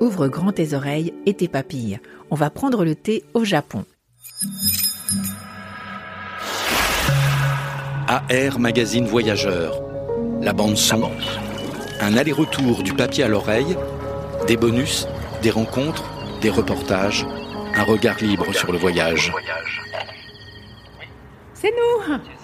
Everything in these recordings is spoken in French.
Ouvre grand tes oreilles et tes papilles. On va prendre le thé au Japon. AR Magazine Voyageur. La bande son. Un aller-retour du papier à l'oreille. Des bonus, des rencontres, des reportages. Un regard libre sur le voyage. C'est nous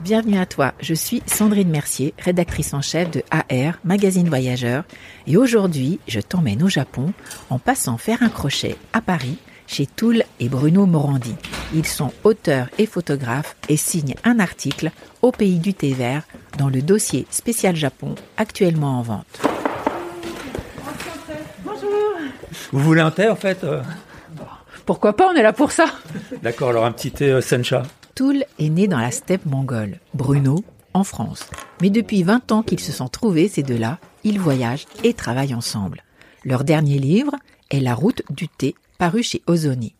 Bienvenue à toi, je suis Sandrine Mercier, rédactrice en chef de AR, magazine voyageur, et aujourd'hui je t'emmène au Japon en passant faire un crochet à Paris chez Toul et Bruno Morandi. Ils sont auteurs et photographes et signent un article au pays du thé vert dans le dossier spécial Japon actuellement en vente. Bonjour Vous voulez un thé en fait euh Pourquoi pas, on est là pour ça D'accord, alors un petit thé euh, sencha. Toul est né dans la steppe mongole, Bruno en France. Mais depuis 20 ans qu'ils se sont trouvés, ces deux-là, ils voyagent et travaillent ensemble. Leur dernier livre est La route du thé, paru chez Ozoni.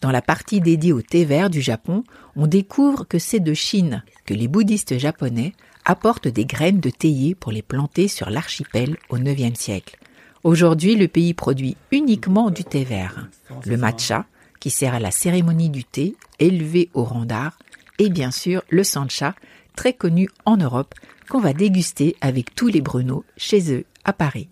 Dans la partie dédiée au thé vert du Japon, on découvre que c'est de Chine que les bouddhistes japonais apportent des graines de théier pour les planter sur l'archipel au IXe siècle. Aujourd'hui, le pays produit uniquement du thé vert. Le matcha, qui sert à la cérémonie du thé, élevé au rang d'art, et bien sûr le sancha, très connu en Europe, qu'on va déguster avec tous les Bruno chez eux à Paris.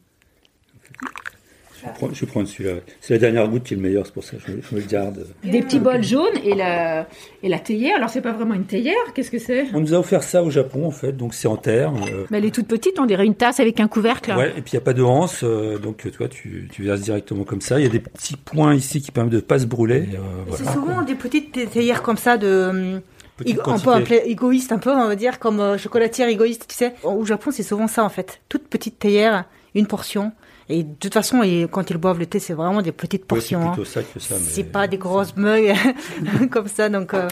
Je vais prendre celui-là. C'est la dernière goutte qui est le meilleur, c'est pour ça que je, me- je me le garde. Des petits bols jaunes et la, et la théière. Alors, c'est pas vraiment une théière, qu'est-ce que c'est? On nous a offert ça au Japon en fait, donc c'est en terre. euh, Mais Elle est toute petite, on dirait une tasse avec un couvercle. Ouais, et puis il n'y a pas de hanse, euh, donc euh, toi tu, tu verses directement comme ça. Il y a des petits points ici qui permettent de ne pas se brûler. C'est souvent des petites thé- théières comme ça de Petite égo- un peu quantité. appelé égoïste un peu on va dire comme euh, chocolatière égoïste tu sais au Japon c'est souvent ça en fait toute petite théière une portion et de toute façon et quand ils boivent le thé c'est vraiment des petites Ouais, c'est portions hein. plutôt ça que ça. c'est pas des grosses mugs comme ça donc euh,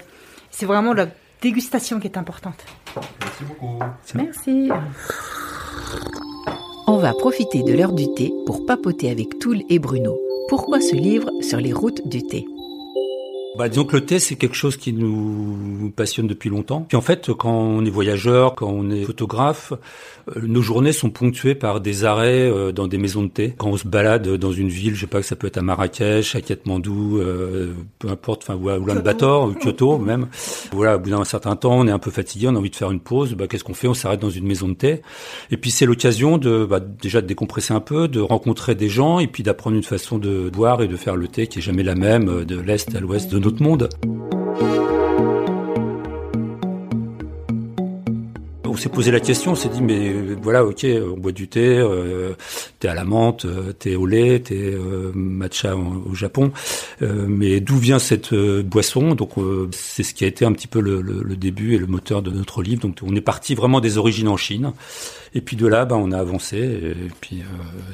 c'est vraiment la dégustation qui est importante Merci. On va profiter de l'heure du thé pour papoter avec Toul et Bruno. Pourquoi ce livre sur les routes du thé? Bah, disons que le thé, c'est quelque chose qui nous passionne depuis longtemps. Puis en fait, quand on est voyageur, quand on est photographe, euh, nos journées sont ponctuées par des arrêts euh, dans des maisons de thé. Quand on se balade dans une ville, je sais pas que ça peut être à Marrakech, à Katmandou, euh, peu importe, enfin ou à Ulaanbaatar, ou Kyoto même. Voilà, au bout d'un certain temps, on est un peu fatigué, on a envie de faire une pause. Bah, qu'est-ce qu'on fait? On s'arrête dans une maison de thé. Et puis c'est l'occasion de bah, déjà de décompresser un peu, de rencontrer des gens, et puis d'apprendre une façon de boire et de faire le thé qui est jamais la même euh, de l'est à l'ouest de notre monde. On s'est posé la question, on s'est dit mais euh, voilà ok on boit du thé, euh, thé à la menthe, euh, thé au lait, thé matcha au Japon, mais d'où vient cette boisson? Donc c'est ce qui a été un petit peu le, début et le moteur de notre livre. Donc on est parti vraiment des origines en Chine, et puis de là ben, on a avancé et puis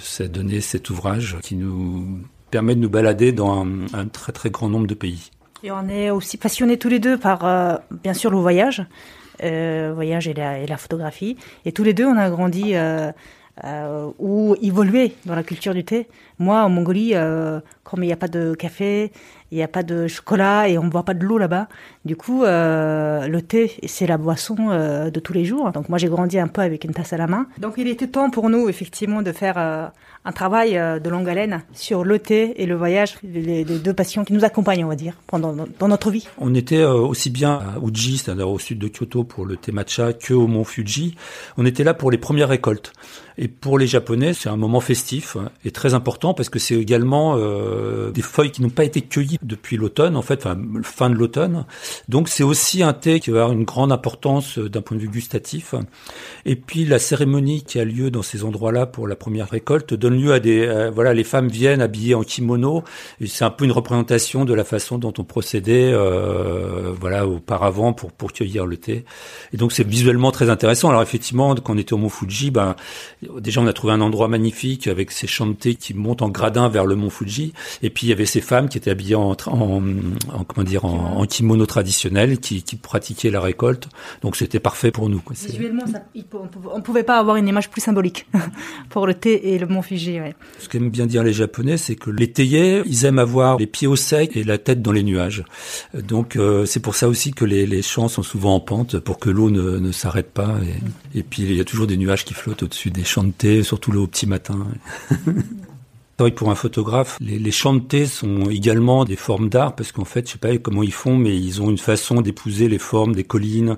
ça a donné cet ouvrage qui nous permet de nous balader dans un, un très très grand nombre de pays. Et on est aussi passionnés tous les deux par euh, bien sûr le voyage euh, voyage et la, et la photographie et tous les deux on a grandi euh, euh, ou évolué dans la culture du thé. Moi, en Mongolie, euh, comme il n'y a pas de café, il n'y a pas de chocolat et on ne boit pas de l'eau là-bas, du coup, euh, le thé, c'est la boisson euh, de tous les jours. Donc moi, j'ai grandi un peu avec une tasse à la main. Donc il était temps pour nous, effectivement, de faire euh, un travail euh, de longue haleine sur le thé et le voyage, les, deux passions qui nous accompagnent, on va dire, pendant dans notre vie. On était euh, aussi bien à Uji, c'est-à-dire au sud de Kyoto pour le thé matcha, que au mont Fuji. On était là pour les premières récoltes. Et pour les Japonais, c'est un moment festif hein, et très important parce que c'est également euh, des feuilles qui n'ont pas été cueillies depuis l'automne, en fait, fin de l'automne. Donc c'est aussi un thé qui va avoir une grande importance d'un point de vue gustatif. Et puis la cérémonie qui a lieu dans ces endroits-là pour la première récolte donne lieu à des voilà les femmes viennent habillées en kimono et c'est un peu une représentation de la façon dont on procédait euh, voilà auparavant pour pour cueillir le thé. Et donc c'est visuellement très intéressant. Alors effectivement, quand on était au Mont Fuji, ben déjà on a trouvé un endroit magnifique avec ces champs de thé qui montent en gradin vers le Mont Fuji. Et puis il y avait ces femmes qui étaient habillées en, en, en comment dire en, kimono traditionnel qui, qui pratiquaient la récolte. Donc c'était parfait pour nous. Quoi. Visuellement, ça, on pouvait pas avoir une image plus symbolique pour le thé et le Mont Fuji. Ouais. Ce qu'aiment bien dire les Japonais, c'est que les théiers, ils aiment avoir les pieds au sec et la tête dans les nuages. Donc euh, c'est pour ça aussi que les, les, champs sont souvent en pente pour que l'eau ne, ne s'arrête pas. Et, et, puis il y a toujours des nuages qui flottent au-dessus des champs thé, surtout le au petit matin. Pour un photographe, les, les thé sont également des formes d'art parce qu'en fait, je sais pas comment ils font, mais ils ont une façon d'épouser les formes des collines,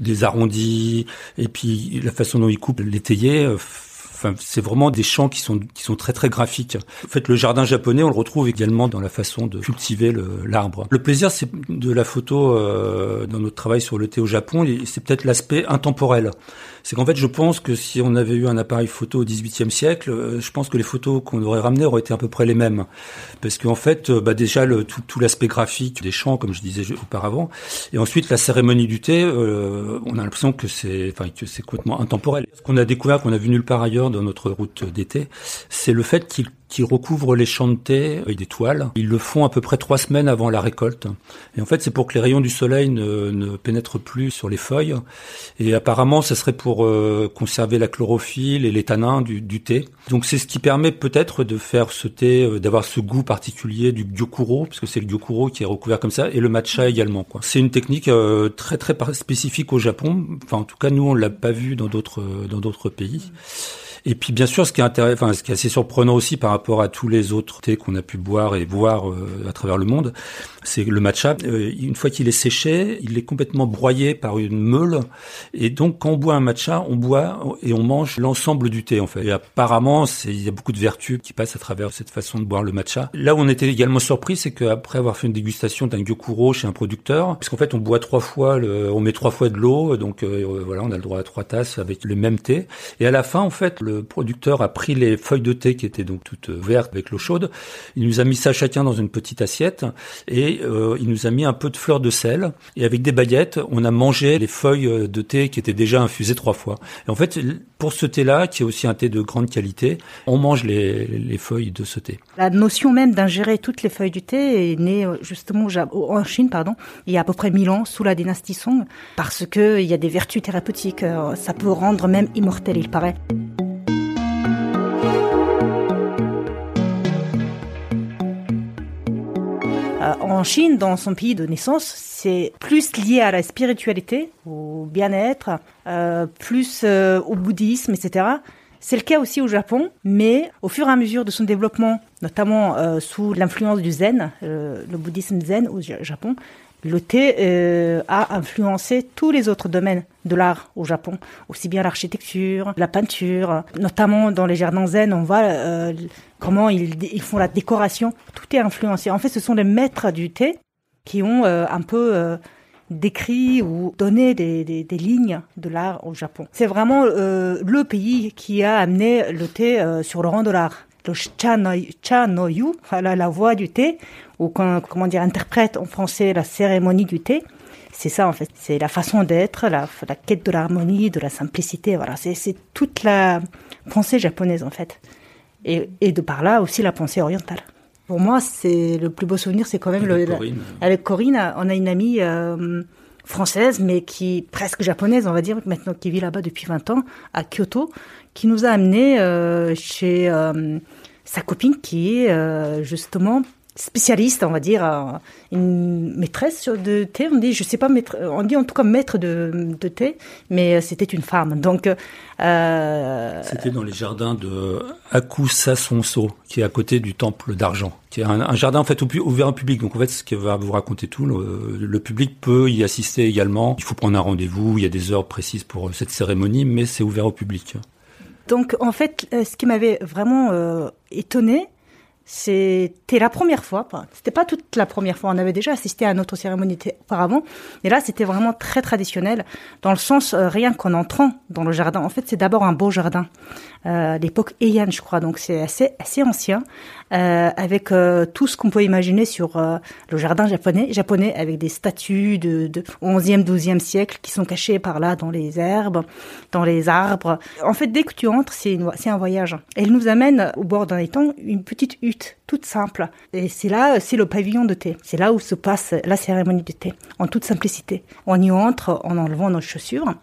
des arrondis, et puis la façon dont ils coupent les théiers euh, c'est vraiment des champs qui sont qui sont très très graphiques. En fait, le jardin japonais, on le retrouve également dans la façon de cultiver l'arbre. Le, plaisir, c'est de la photo euh, dans notre travail sur le thé au Japon, c'est peut-être l'aspect intemporel c'est qu'en fait, je pense que si on avait eu un appareil photo au XVIIIe siècle, euh, je pense que les photos qu'on aurait ramenées auraient été à peu près les mêmes, parce qu'en fait, euh, bah déjà tout l'aspect graphique des champs, comme je disais auparavant, et ensuite la cérémonie du thé, euh, on a l'impression que c'est, enfin, que c'est complètement intemporel. Ce qu'on a découvert, qu'on a vu nulle part ailleurs dans notre route d'été, c'est le fait qu'il qui recouvrent les champs de thé avec des toiles. Ils le font à peu près trois semaines avant la récolte. Et en fait, c'est pour que les rayons du soleil ne, pénètrent plus sur les feuilles. Et apparemment, ça serait pour euh, conserver la chlorophylle et les tanins du, thé. Donc c'est ce qui permet peut-être de faire ce thé, euh, d'avoir ce goût particulier du gyokuro, parce que c'est le gyokuro qui est recouvert comme ça, et le matcha également. C'est une technique euh, très très spécifique au Japon. Enfin, en tout cas, nous, on l'a pas vu dans d'autres dans d'autres pays. Et puis bien sûr, ce qui est intéressant, enfin, ce qui est assez surprenant aussi par rapport à tous les autres thés qu'on a pu boire et voir euh, à travers le monde, c'est le matcha. Euh, une fois qu'il est séché, il est complètement broyé par une meule, et donc quand on boit un matcha, on boit et on mange l'ensemble du thé en fait. Et apparemment, il y a beaucoup de vertus qui passent à travers cette façon de boire le matcha. Là où on était également surpris, c'est qu'après avoir fait une dégustation d'un gyokuro chez un producteur, puisqu'en fait on boit trois fois, le, on met trois fois de l'eau, donc euh, voilà, on a le droit à trois tasses avec le même thé. Et à la fin, en fait, le producteur a pris les feuilles de thé qui étaient donc toutes vertes avec l'eau chaude, il nous a mis ça chacun dans une petite assiette et euh, il nous a mis un peu de fleur de sel et avec des baguettes, on a mangé les feuilles de thé qui étaient déjà infusées trois fois. Et en fait, pour ce thé-là, qui est aussi un thé de grande qualité, on mange les, les feuilles de ce thé. La notion même d'ingérer toutes les feuilles du thé est née euh, justement en Chine, pardon, il y a à peu près 1000 ans, sous la dynastie Song, parce que il y a des vertus thérapeutiques. Euh, ça peut rendre même immortel, il paraît. En Chine, dans son pays de naissance, c'est plus lié à la spiritualité, au bien-être, euh, plus euh, au bouddhisme, etc. C'est le cas aussi au Japon, mais au fur et à mesure de son développement, notamment sous l'influence du zen, le bouddhisme zen au Japon, le thé euh, a influencé tous les autres domaines de l'art au Japon, aussi bien l'architecture, la peinture, notamment dans les jardins zen, on voit euh, comment ils, font la décoration, tout est influencé. En fait, ce sont les maîtres du thé qui ont euh, un peu décrit ou donné des lignes de l'art au Japon. C'est vraiment le pays qui a amené le thé sur le rang de l'art. Le cha no, cha no yu, la, voix du thé, ou comment dire, interprète en français la cérémonie du thé. C'est ça en fait, c'est la façon d'être, la, la, quête de l'harmonie, de la simplicité. Voilà, c'est toute la pensée japonaise en fait, et, et, de par là aussi la pensée orientale. Pour moi, c'est le plus beau souvenir, c'est quand même avec le, Corinne. avec Corinne. On a une amie euh, française, mais qui presque japonaise, on va dire, maintenant qui vit là-bas depuis 20 ans à Kyoto, qui nous a amené euh, chez euh, sa copine qui est euh, justement spécialiste, on va dire, euh, une maîtresse de thé. On dit, je sais pas, maître, on dit en tout cas maître de, de thé, mais c'était une femme. Donc, euh, c'était dans les jardins de Akusasonso, qui est à côté du temple d'argent, qui est un, jardin en fait ouvert au public. Donc en fait, ce qui va vous raconter tout, le, le, public peut y assister également. Il faut prendre un rendez-vous. Il y a des heures précises pour cette cérémonie, mais c'est ouvert au public. Donc en fait, ce qui m'avait vraiment euh, étonné, C'était la première fois, c'était pas toute la première fois, on avait déjà assisté à notre cérémonie auparavant, mais là c'était vraiment très traditionnel, dans le sens euh, rien qu'en entrant dans le jardin. En fait, c'est d'abord un beau jardin, euh, l'époque Heian, je crois, donc c'est assez assez ancien, euh, avec tout ce qu'on peut imaginer sur le jardin japonais, japonais avec des statues de, de 11e, 12e siècle qui sont cachées par là dans les herbes, dans les arbres. En fait, dès que tu entres, c'est c'est un voyage. Elle nous amène au bord d'un étang une petite toute simple. Et c'est là, c'est le pavillon de thé. C'est là où se passe la cérémonie de thé, en toute simplicité. On y entre en enlevant nos chaussures.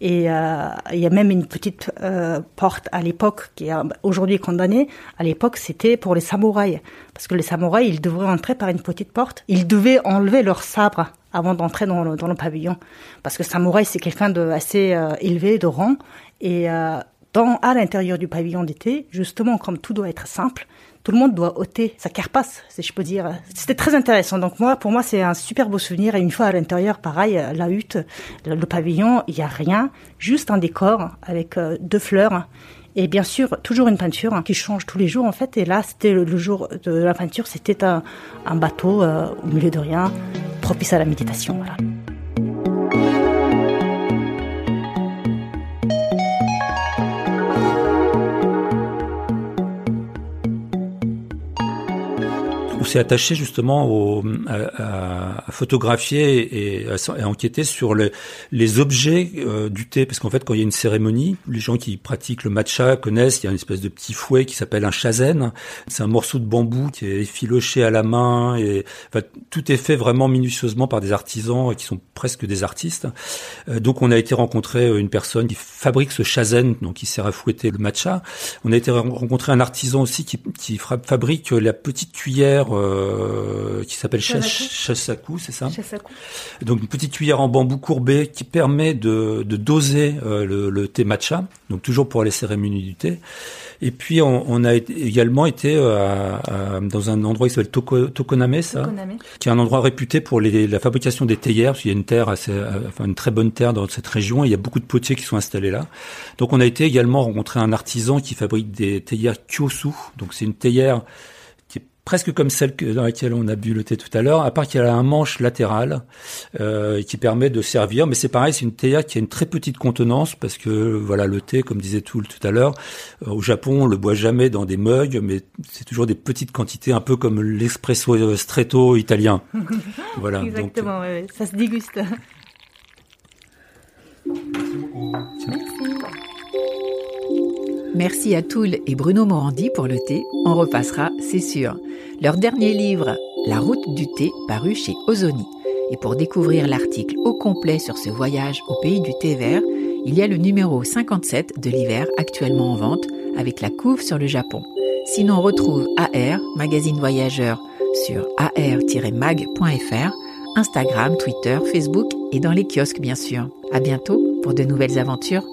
Et euh, il y a même une petite euh, porte à l'époque qui est aujourd'hui condamnée. À l'époque, c'était pour les samouraïs. Parce que les samouraïs, ils devraient entrer par une petite porte. Ils devaient enlever leur sabre avant d'entrer dans le, pavillon. Parce que samouraï, c'est quelqu'un de assez euh, élevé, de rang. Et euh, dans, à l'intérieur du pavillon d'été, justement, comme tout doit être simple, tout le monde doit ôter sa carapace, si je peux dire. C'était très intéressant. Donc moi, pour moi, c'est un super beau souvenir. Et une fois à l'intérieur, pareil, la hutte, le, pavillon, il y a rien, juste un décor avec euh, deux fleurs. Et bien sûr, toujours une peinture qui change tous les jours en fait. Et là, c'était le, jour de la peinture, c'était un, un bateau euh, au milieu de rien, propice à la méditation. Voilà. S'est attaché justement au, à, à, photographier et à, enquêter sur le, les objets euh, du thé, parce qu'en fait, quand il y a une cérémonie, les gens qui pratiquent le matcha connaissent, il y a une espèce de petit fouet qui s'appelle un chazen. C'est un morceau de bambou qui est effiloché à la main et enfin, tout est fait vraiment minutieusement par des artisans qui sont presque des artistes. Euh, donc, on a été rencontrer une personne qui fabrique ce chazen, donc qui sert à fouetter le matcha. On a été rencontrer un artisan aussi qui, qui fabrique la petite cuillère euh, qui s'appelle Chasaku, c'est ça Chasaku. Donc une petite cuillère en bambou courbé qui permet de, de doser euh, le, le, thé matcha, donc toujours pour les cérémonies du thé. Et puis on, on a également été euh, à, à, dans un endroit qui s'appelle Toko, Tokoname, ça, Tokoname. qui est un endroit réputé pour les, la fabrication des théières, parce qu'il y a une terre assez, enfin une très bonne terre dans cette région, et il y a beaucoup de potiers qui sont installés là. Donc on a été également rencontrer un artisan qui fabrique des théières Kyosu, donc c'est une théière presque comme celle que, dans laquelle on a bu le thé tout à l'heure, à part qu'il y a un manche latéral euh, qui permet de servir. Mais c'est pareil, c'est une théière qui a une très petite contenance parce que voilà le thé, comme disait tout tout à l'heure, euh, au Japon on le boit jamais dans des mugs, mais c'est toujours des petites quantités, un peu comme l'espresso stretto italien. voilà. Exactement, donc, ça se déguste. Merci. Merci à Toul et Bruno Morandi pour le thé. On repassera, c'est sûr. Leur dernier livre, La route du thé, paru chez Ozoni. Et pour découvrir l'article au complet sur ce voyage au pays du thé vert, il y a le numéro 57 de l'hiver actuellement en vente avec la couve sur le Japon. Sinon, on retrouve AR, magazine voyageur, sur ar-mag.fr, Instagram, Twitter, Facebook et dans les kiosques bien sûr. À bientôt pour de nouvelles aventures.